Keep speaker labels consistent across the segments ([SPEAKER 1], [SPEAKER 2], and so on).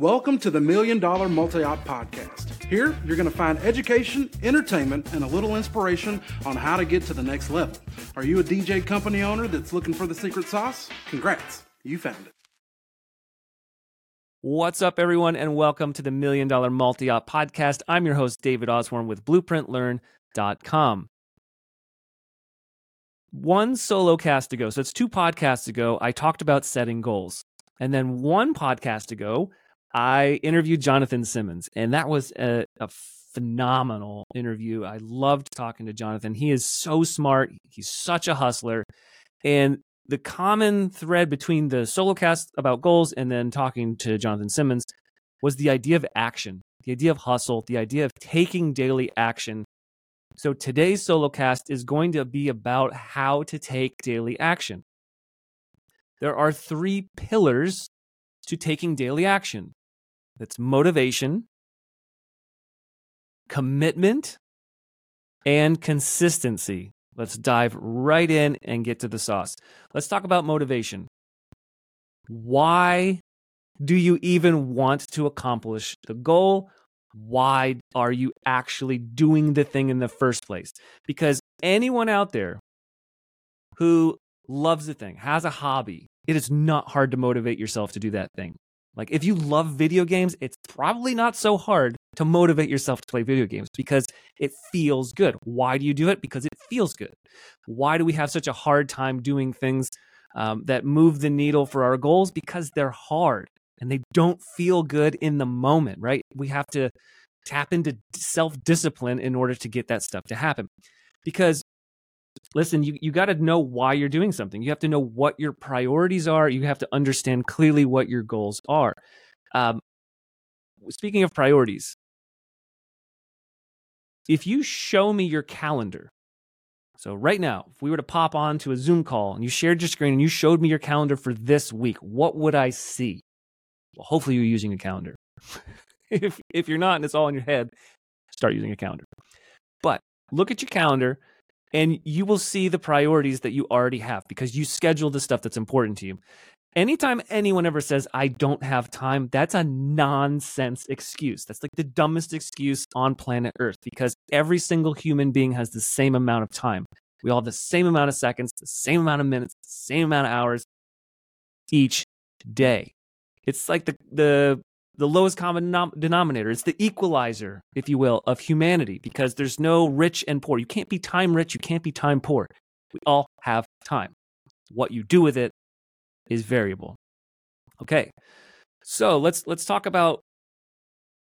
[SPEAKER 1] Welcome to the Million Dollar Multi Op Podcast. Here, you're going to find education, entertainment, and a little inspiration on how to get to the next level. Are you a DJ company owner that's looking for the secret sauce? Congrats, you found it.
[SPEAKER 2] What's up, everyone, and welcome to the Million Dollar Multi Op Podcast. I'm your host, David Osborne with BlueprintLearn.com. One solo cast ago, so it's two podcasts ago, I talked about setting goals. And then one podcast ago, I interviewed Jonathan Simmons, and that was a, a, phenomenal interview. I loved talking to Jonathan. He is so smart, he's such a hustler. And the common thread between the solo cast about goals and then talking to Jonathan Simmons was the idea of action, the idea of hustle, the idea of taking daily action. So today's solo cast is going to be about how to take daily action. There are three pillars to taking daily action. That's motivation, commitment, and consistency. Let's dive right in and get to the sauce. Let's talk about motivation. Why do you even want to accomplish the goal? Why are you actually doing the thing in the first place? Because anyone out there who loves the thing, has a hobby, it is not hard to motivate yourself to do that thing. Like if you love video games, it's probably not so hard to motivate yourself to play video games because it feels good. Why do you do it? Because it feels good. Why do we have such a hard time doing things um, that move the needle for our goals? Because they're hard and they don't feel good in the moment, right? We have to tap into self discipline in order to get that stuff to happen. Because listen, you, you got to know why you're doing something. You have to know what your priorities are. You have to understand clearly what your goals are. Um, speaking of priorities, if you show me your calendar, so right now, if we were to pop on to a Zoom call and you shared your screen and you showed me your calendar for this week, what would I see? Well, hopefully you're using a calendar. if if you're not and it's all in your head, start using a calendar. But look at your calendar and you will see the priorities that you already have because you schedule the stuff that's important to you. Anytime anyone ever says, I don't have time, that's a nonsense excuse. That's like the dumbest excuse on planet Earth because every single human being has the same amount of time. We all have the same amount of seconds, the same amount of minutes, the same amount of hours each day. It's like the, the the lowest common denominator. It's the equalizer, if you will, of humanity because there's no rich and poor. You can't be time rich, you can't be time poor. We all have time. What you do with it is variable. Okay. So, let's let's talk about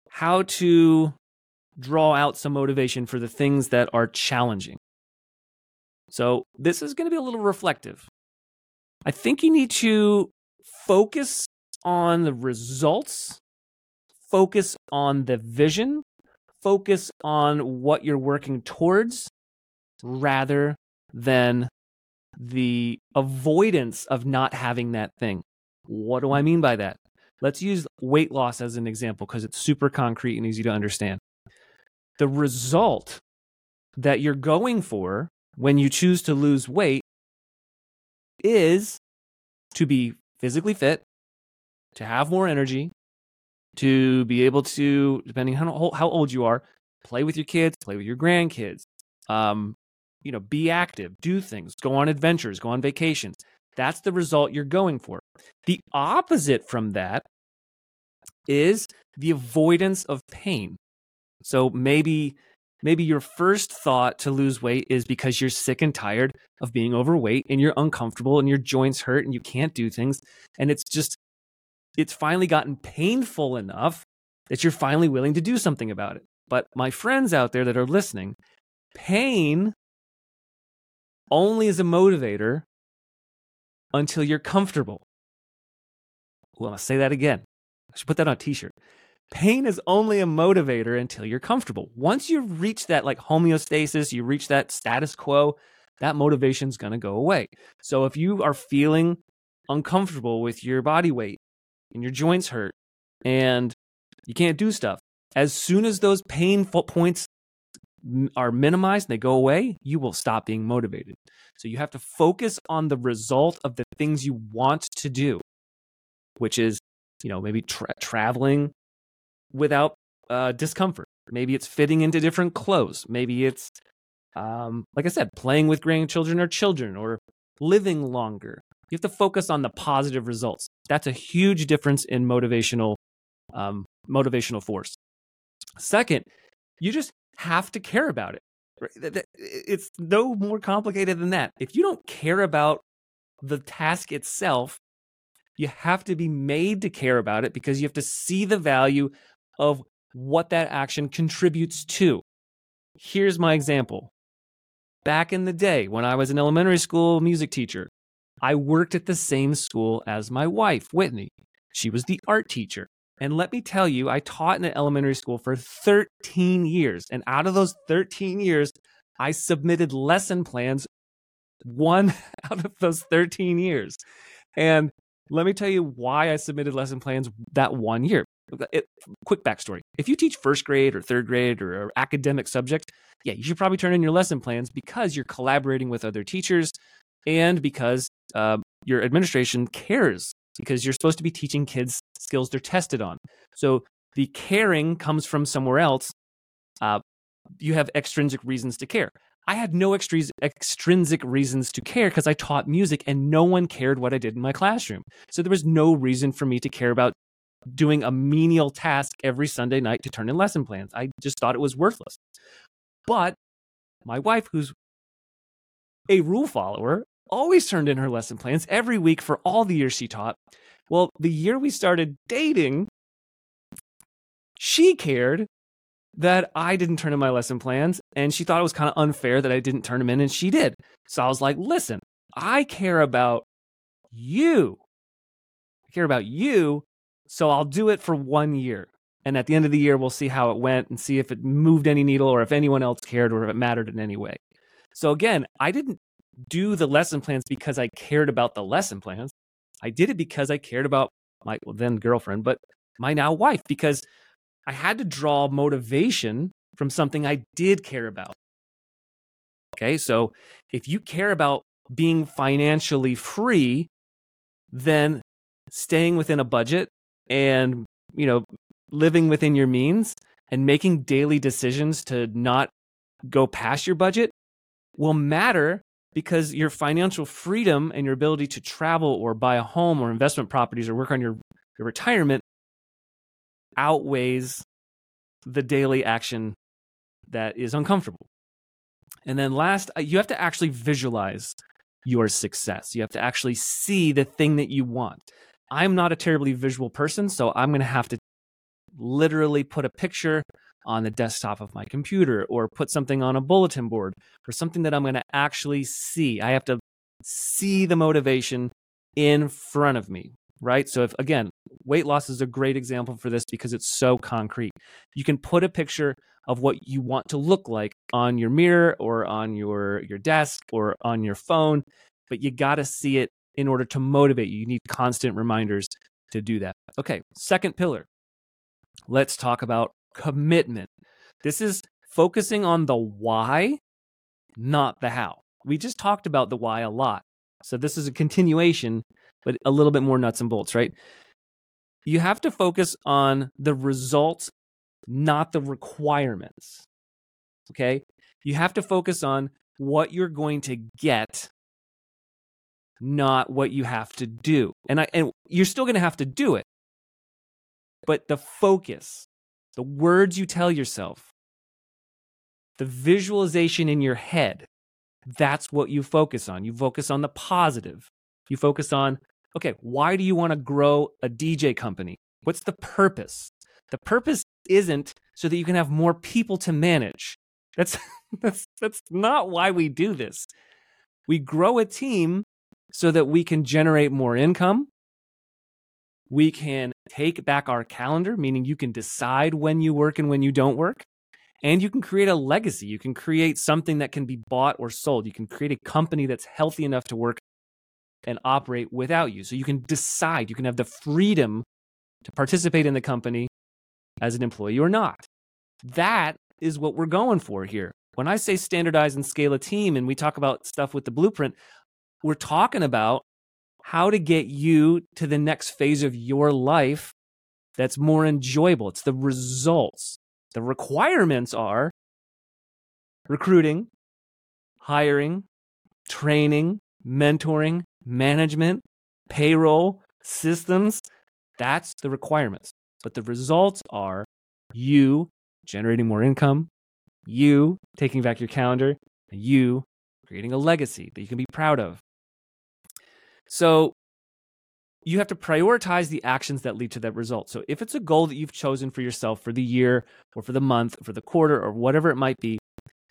[SPEAKER 2] how to draw out some motivation for the things that are challenging. So, this is going to be a little reflective. I think you need to focus on the results focus on the vision, focus on what you're working towards rather than the avoidance of not having that thing. What do I mean by that? Let's use weight loss as an example because it's super concrete and easy to understand. The result that you're going for when you choose to lose weight is to be physically fit, to have more energy, to be able to, depending on how, old you are, play with your kids, play with your grandkids, um, you know, be active, do things, go on adventures, go on vacations. That's the result you're going for. The opposite from that is the avoidance of pain. So maybe maybe your first thought to lose weight is because you're sick and tired of being overweight and you're uncomfortable and your joints hurt and you can't do things and it's just it's finally gotten painful enough that you're finally willing to do something about it. But my friends out there that are listening, pain only is a motivator until you're comfortable. Well, I'll say that again. I should put that on a t shirt. Pain is only a motivator until you're comfortable. Once you reach that like homeostasis, you reach that status quo, that motivation's going to go away. So if you are feeling uncomfortable with your body weight and your joints hurt and you can't do stuff. As soon as those painful points are minimized and they go away, you will stop being motivated. So you have to focus on the result of the things you want to do, which is you know, maybe tra- traveling without uh, discomfort. Maybe it's fitting into different clothes. Maybe it's, um, like I said, playing with grandchildren or children or living longer. You have to focus on the positive results. That's a huge difference in motivational um, motivational force. Second, you just have to care about it. It's no more complicated than that. If you don't care about the task itself, you have to be made to care about it because you have to see the value of what that action contributes to. Here's my example. Back in the day when I was an elementary school music teacher, I worked at the same school as my wife, Whitney. She was the art teacher. And let me tell you, I taught in an elementary school for 13 years. And out of those 13 years, I submitted lesson plans one out of those 13 years. And let me tell you why I submitted lesson plans that one year. It, quick backstory. If you teach first grade or third grade or, or academic subject, yeah, you should probably turn in your lesson plans because you're collaborating with other teachers and because uh, your administration cares because you're supposed to be teaching kids skills they're tested on. So the caring comes from somewhere else. Uh, you have extrinsic reasons to care. I had no extrinsic reasons to care because I taught music and no one cared what I did in my classroom. So there was no reason for me to care about doing a menial task every Sunday night to turn in lesson plans. I just thought it was worthless. But my wife, who's a rule follower, always turned in her lesson plans every week for all the years she taught. Well, the year we started dating, she cared that I didn't turn in my lesson plans and she thought it was kind of unfair that I didn't turn them in and she did. So I was like, listen, I care about you. I care about you. So I'll do it for one year. And at the end of the year, we'll see how it went and see if it moved any needle or if anyone else cared or if it mattered in any way. So again, I didn't do the lesson plans because I cared about the lesson plans. I did it because I cared about my then girlfriend, but my now wife, because I had to draw motivation from something I did care about. Okay, so if you care about being financially free, then staying within a budget and, you know, living within your means and making daily decisions to not go past your budget will matter because your financial freedom and your ability to travel or buy a home or investment properties or work on your, your retirement outweighs the daily action that is uncomfortable. And then last, uh, you have to actually visualize your success. You have to actually see the thing that you want. I'm not a terribly visual person, so I'm going to have to literally put a picture on the desktop of my computer or put something on a bulletin board or something that I'm going to actually see. I have to see the motivation in front of me, right? So, if again, weight loss is a great example for this because it's so concrete. You can put a picture of what you want to look like on your mirror or on your, your desk or on your phone, but you got to see it in order to motivate you. You need constant reminders to do that. Okay, second pillar. Let's talk about commitment. This is focusing on the why, not the how. We just talked about the why a lot. So this is a continuation, but a little bit more nuts and bolts, right? You have to focus on the results, not the requirements. Okay? You have to focus on what you're going to get, not what you have to do. And I and you're still going to have to do it. But the focus the words you tell yourself, the visualization in your head, that's what you focus on. You focus on the positive. You focus on, okay, why do you want to grow a DJ company? What's the purpose? The purpose isn't so that you can have more people to manage. That's that's that's not why we do this. We grow a team so that we can generate more income, we can take back our calendar, meaning you can decide when you work and when you don't work. And you can create a legacy. You can create something that can be bought or sold. You can create a company that's healthy enough to work and operate without you. So you can decide, you can have the freedom to participate in the company as an employee or not. That is what we're going for here. When I say standardize and scale a team and we talk about stuff with the blueprint, we're talking about how to get you to the next phase of your life that's more enjoyable. It's the results. The requirements are recruiting, hiring, training, mentoring, management, payroll, systems. That's the requirements. But the results are you generating more income, you taking back your calendar, and you creating a legacy that you can be proud of. So you have to prioritize the actions that lead to that result. So if it's a goal that you've chosen for yourself for the year or for the month, or for the quarter, or whatever it might be,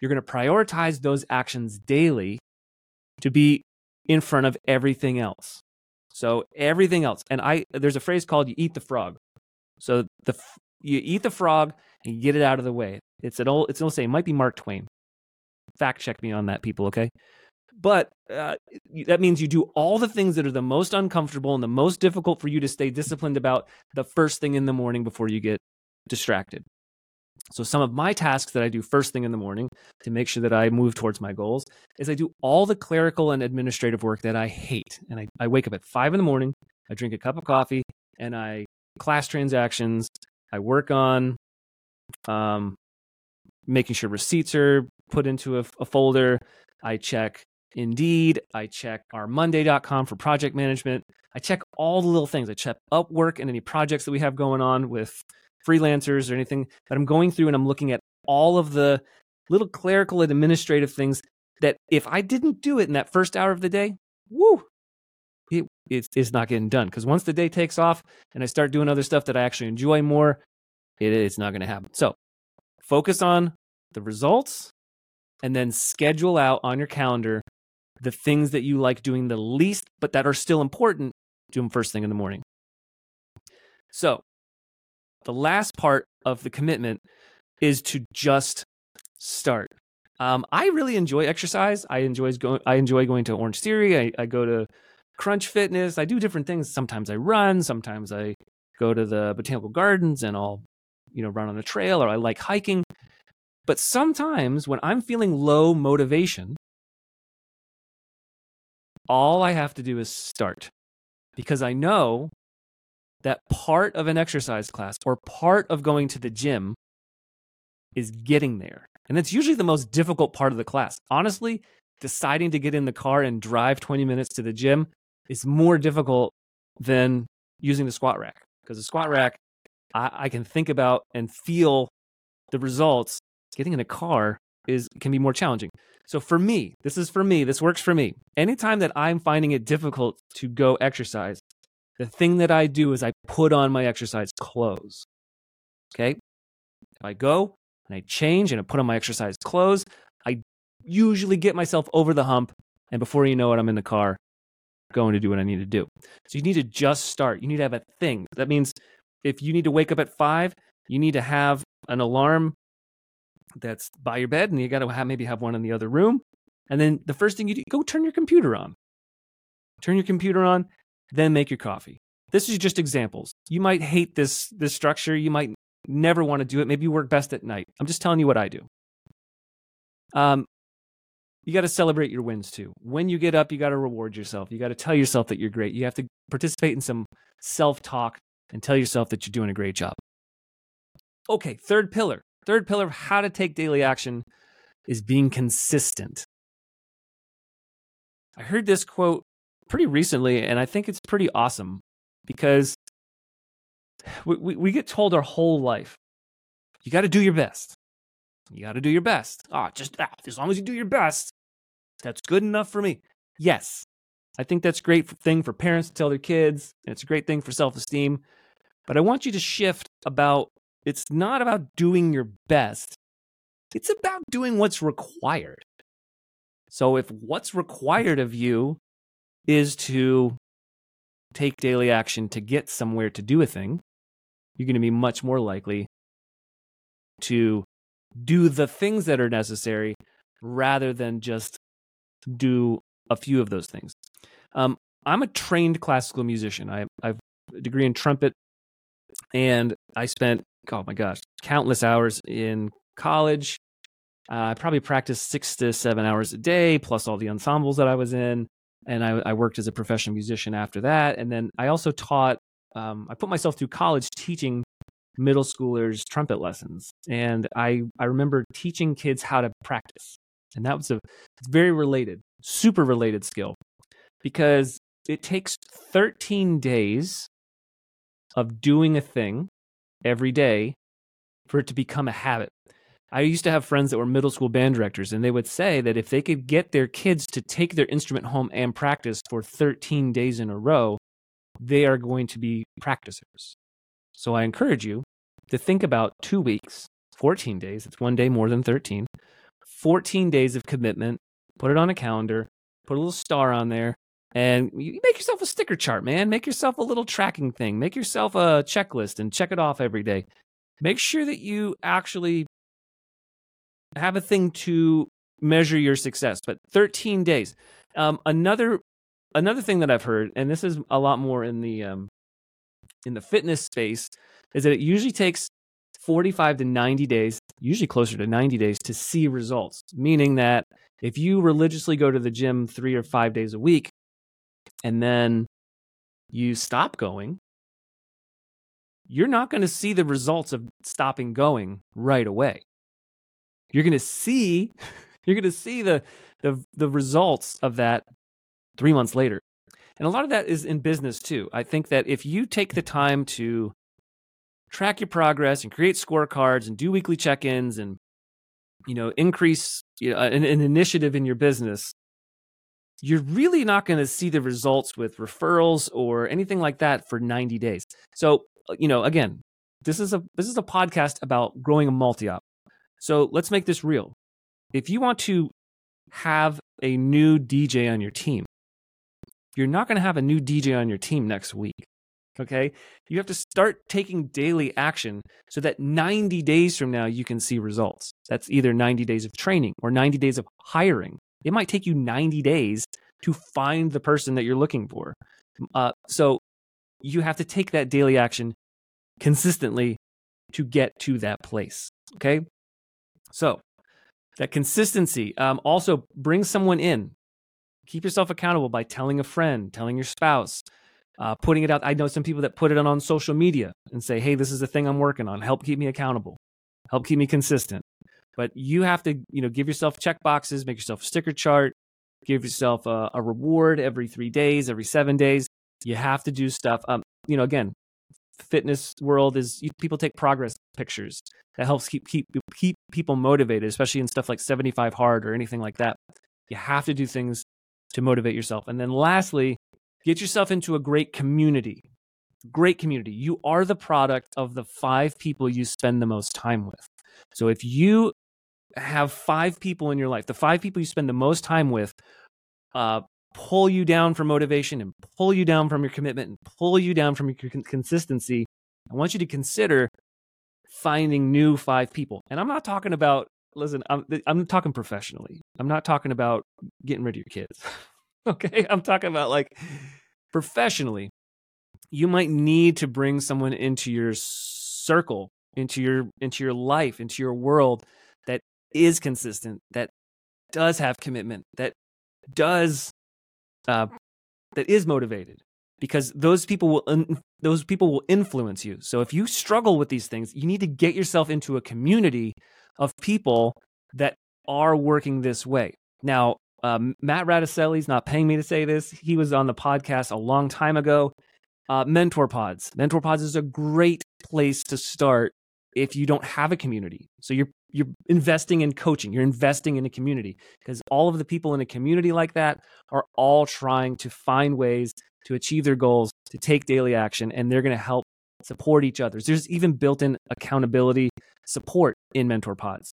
[SPEAKER 2] you're going to prioritize those actions daily to be in front of everything else. So everything else, and I there's a phrase called "you eat the frog." So the you eat the frog and you get it out of the way. It's an old it's an old saying. It might be Mark Twain. Fact check me on that, people. Okay, but uh, that means you do all the things that are the most uncomfortable and the most difficult for you to stay disciplined about the first thing in the morning before you get distracted. So, some of my tasks that I do first thing in the morning to make sure that I move towards my goals is I do all the clerical and administrative work that I hate. And I, I wake up at five in the morning, I drink a cup of coffee, and I class transactions. I work on um, making sure receipts are put into a, a folder. I check Indeed. I check our Monday.com for project management. I check all the little things. I check Upwork and any projects that we have going on with freelancers or anything that I'm going through and I'm looking at all of the little clerical and administrative things that if I didn't do it in that first hour of the day, woo, it, it's, it's not getting done. Because once the day takes off and I start doing other stuff that I actually enjoy more, it, it's not going to happen. So focus on the results and then schedule out on your calendar the things that you like doing the least, but that are still important, do them first thing in the morning. So, the last part of the commitment is to just start. Um, I really enjoy exercise. I enjoy going. I enjoy going to Orange Theory. I, I go to Crunch Fitness. I do different things. Sometimes I run. Sometimes I go to the botanical gardens and I'll, you know, run on the trail. Or I like hiking. But sometimes when I'm feeling low motivation, all I have to do is start because I know that part of an exercise class or part of going to the gym is getting there. And that's usually the most difficult part of the class. Honestly, deciding to get in the car and drive 20 minutes to the gym is more difficult than using the squat rack because the squat rack, I, I, can think about and feel the results. Getting in a car is can be more challenging. So for me, this is for me, this works for me. Anytime that I'm finding it difficult to go exercise, the thing that I do is I put on my exercise clothes. Okay? If I go and I change and I put on my exercise clothes, I usually get myself over the hump. And before you know it, I'm in the car going to do what I need to do. So you need to just start. You need to have a thing. That means if you need to wake up at five, you need to have an alarm that's by your bed, and you got to have, maybe have one in the other room. And then the first thing you do, go turn your computer on. Turn your computer on, then make your coffee. This is just examples. You might hate this this structure. You might never want to do it. Maybe you work best at night. I'm just telling you what I do. Um, you got to celebrate your wins too. When you get up, you got to reward yourself. You got to tell yourself that you're great. You have to participate in some self talk and tell yourself that you're doing a great job. Okay, third pillar Third pillar of how to take daily action is being consistent. I heard this quote pretty recently, and I think it's pretty awesome because we, we, we get told our whole life you got to do your best. You got to do your best. Ah, oh, just ah, as long as you do your best, that's good enough for me. Yes, I think that's a great thing for parents to tell their kids, and it's a great thing for self esteem. But I want you to shift about it's not about doing your best, it's about doing what's required. So, if what's required of you is to take daily action to get somewhere to do a thing, you're going to be much more likely to do the things that are necessary rather than just do a few of those things. Um, I'm a trained classical musician. I, I have a degree in trumpet, and I spent oh my gosh, countless hours in college. Uh, I probably practiced six to seven hours a day, plus all the ensembles that I was in. and I, I worked as a professional musician after that. And then I also taught. Um, I put myself through college teaching middle schoolers trumpet lessons, and I I remember teaching kids how to practice, and that was a very related, super related skill, because it takes 13 days of doing a thing every day for it to become a habit. I used to have friends that were middle school band directors, and they would say that if they could get their kids to take their instrument home and practice for 13 days in a row, they are going to be practicers. So I encourage you to think about two weeks, 14 days, it's one day more than 13, 14 days of commitment, put it on a calendar, put a little star on there, and you make yourself a sticker chart, man. Make yourself a little tracking thing. Make yourself a checklist and check it off every day. Make sure that you actually have a thing to measure your success. But 13 days. Um, another another thing that I've heard, and this is a lot more in the um, in the fitness space, is that it usually takes 45 to 90 days, usually closer to 90 days, to see results. Meaning that if you religiously go to the gym three or five days a week, and then you stop going, you're not going to see the results of stopping going right away. You're going to see you're going to see the, the the results of that 3 months later. And a lot of that is in business too. I think that if you take the time to track your progress and create scorecards and do weekly check-ins and you know increase you know, an, an initiative in your business you're really not going to see the results with referrals or anything like that for 90 days. So, uh, you know, again, this is a this is a podcast about growing a multi-op. So, let's make this real. If you want to have a new DJ on your team, you're not going to have a new DJ on your team next week. Okay? You have to start taking daily action so that 90 days from now you can see results. That's either 90 days of training or 90 days of hiring it might take you 90 days to find the person that you're looking for. Uh, so you have to take that daily action consistently to get to that place. Okay. So that consistency um, also brings someone in. Keep yourself accountable by telling a friend, telling your spouse, uh, putting it out. I know some people that put it on, on social media and say, hey, this is the thing I'm working on. Help keep me accountable, help keep me consistent. But you have to, you know, give yourself check boxes, make yourself a sticker chart, give yourself a, a reward every three days, every seven days. You have to do stuff. Um, you know, again, fitness world is you, people take progress pictures. That helps keep keep keep people motivated, especially in stuff like 75 hard or anything like that. You have to do things to motivate yourself. And then lastly, get yourself into a great community. Great community. You are the product of the five people you spend the most time with. So if you have five people in your life, the five people you spend the most time with, uh, pull you down from motivation and pull you down from your commitment and pull you down from your consistency. I want you to consider finding new five people. And I'm not talking about, listen, I'm, I'm talking professionally. I'm not talking about getting rid of your kids. okay. I'm talking about like professionally. You might need to bring someone into your circle, into your into your life, into your world is consistent, that does have commitment, that does uh, that is motivated, because those people will un- those people will influence you. So if you struggle with these things, you need to get yourself into a community of people that are working this way. Now, um, Matt Radicelli's not paying me to say this. He was on the podcast a long time ago. Uh, Mentor Pods. Mentor Pods is a great place to start if you don't have a community. So you're you're investing in coaching, you're investing in a community because all of the people in a community like that are all trying to find ways to achieve their goals, to take daily action, and they're going to help support each other. There's even built in accountability support in Mentor Pods.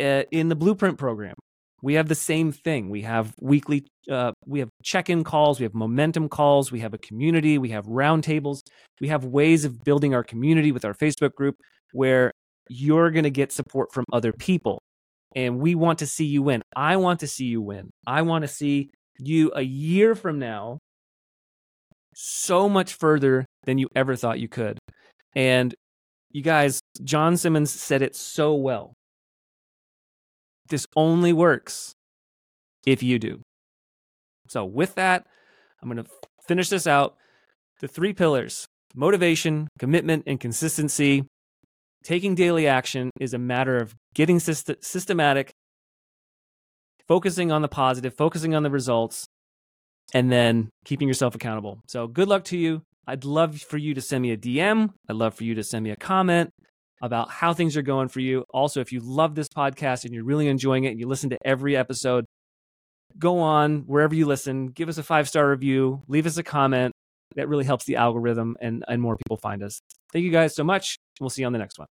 [SPEAKER 2] Uh, in the Blueprint program, we have the same thing. We have weekly, uh, we have check in calls, we have momentum calls, we have a community, we have roundtables, we have ways of building our community with our Facebook group where you're going to get support from other people. And we want to see you win. I want to see you win. I want to see you a year from now so much further than you ever thought you could. And you guys, John Simmons said it so well. This only works if you do. So, with that, I'm going to finish this out. The three pillars motivation, commitment, and consistency. Taking daily action is a matter of getting syst- systematic, focusing on the positive, focusing on the results, and then keeping yourself accountable. So, good luck to you. I'd love for you to send me a DM. I'd love for you to send me a comment about how things are going for you. Also, if you love this podcast and you're really enjoying it and you listen to every episode, go on wherever you listen, give us a five star review, leave us a comment. That really helps the algorithm and, and more people find us. Thank you guys so much. We'll see you on the next one.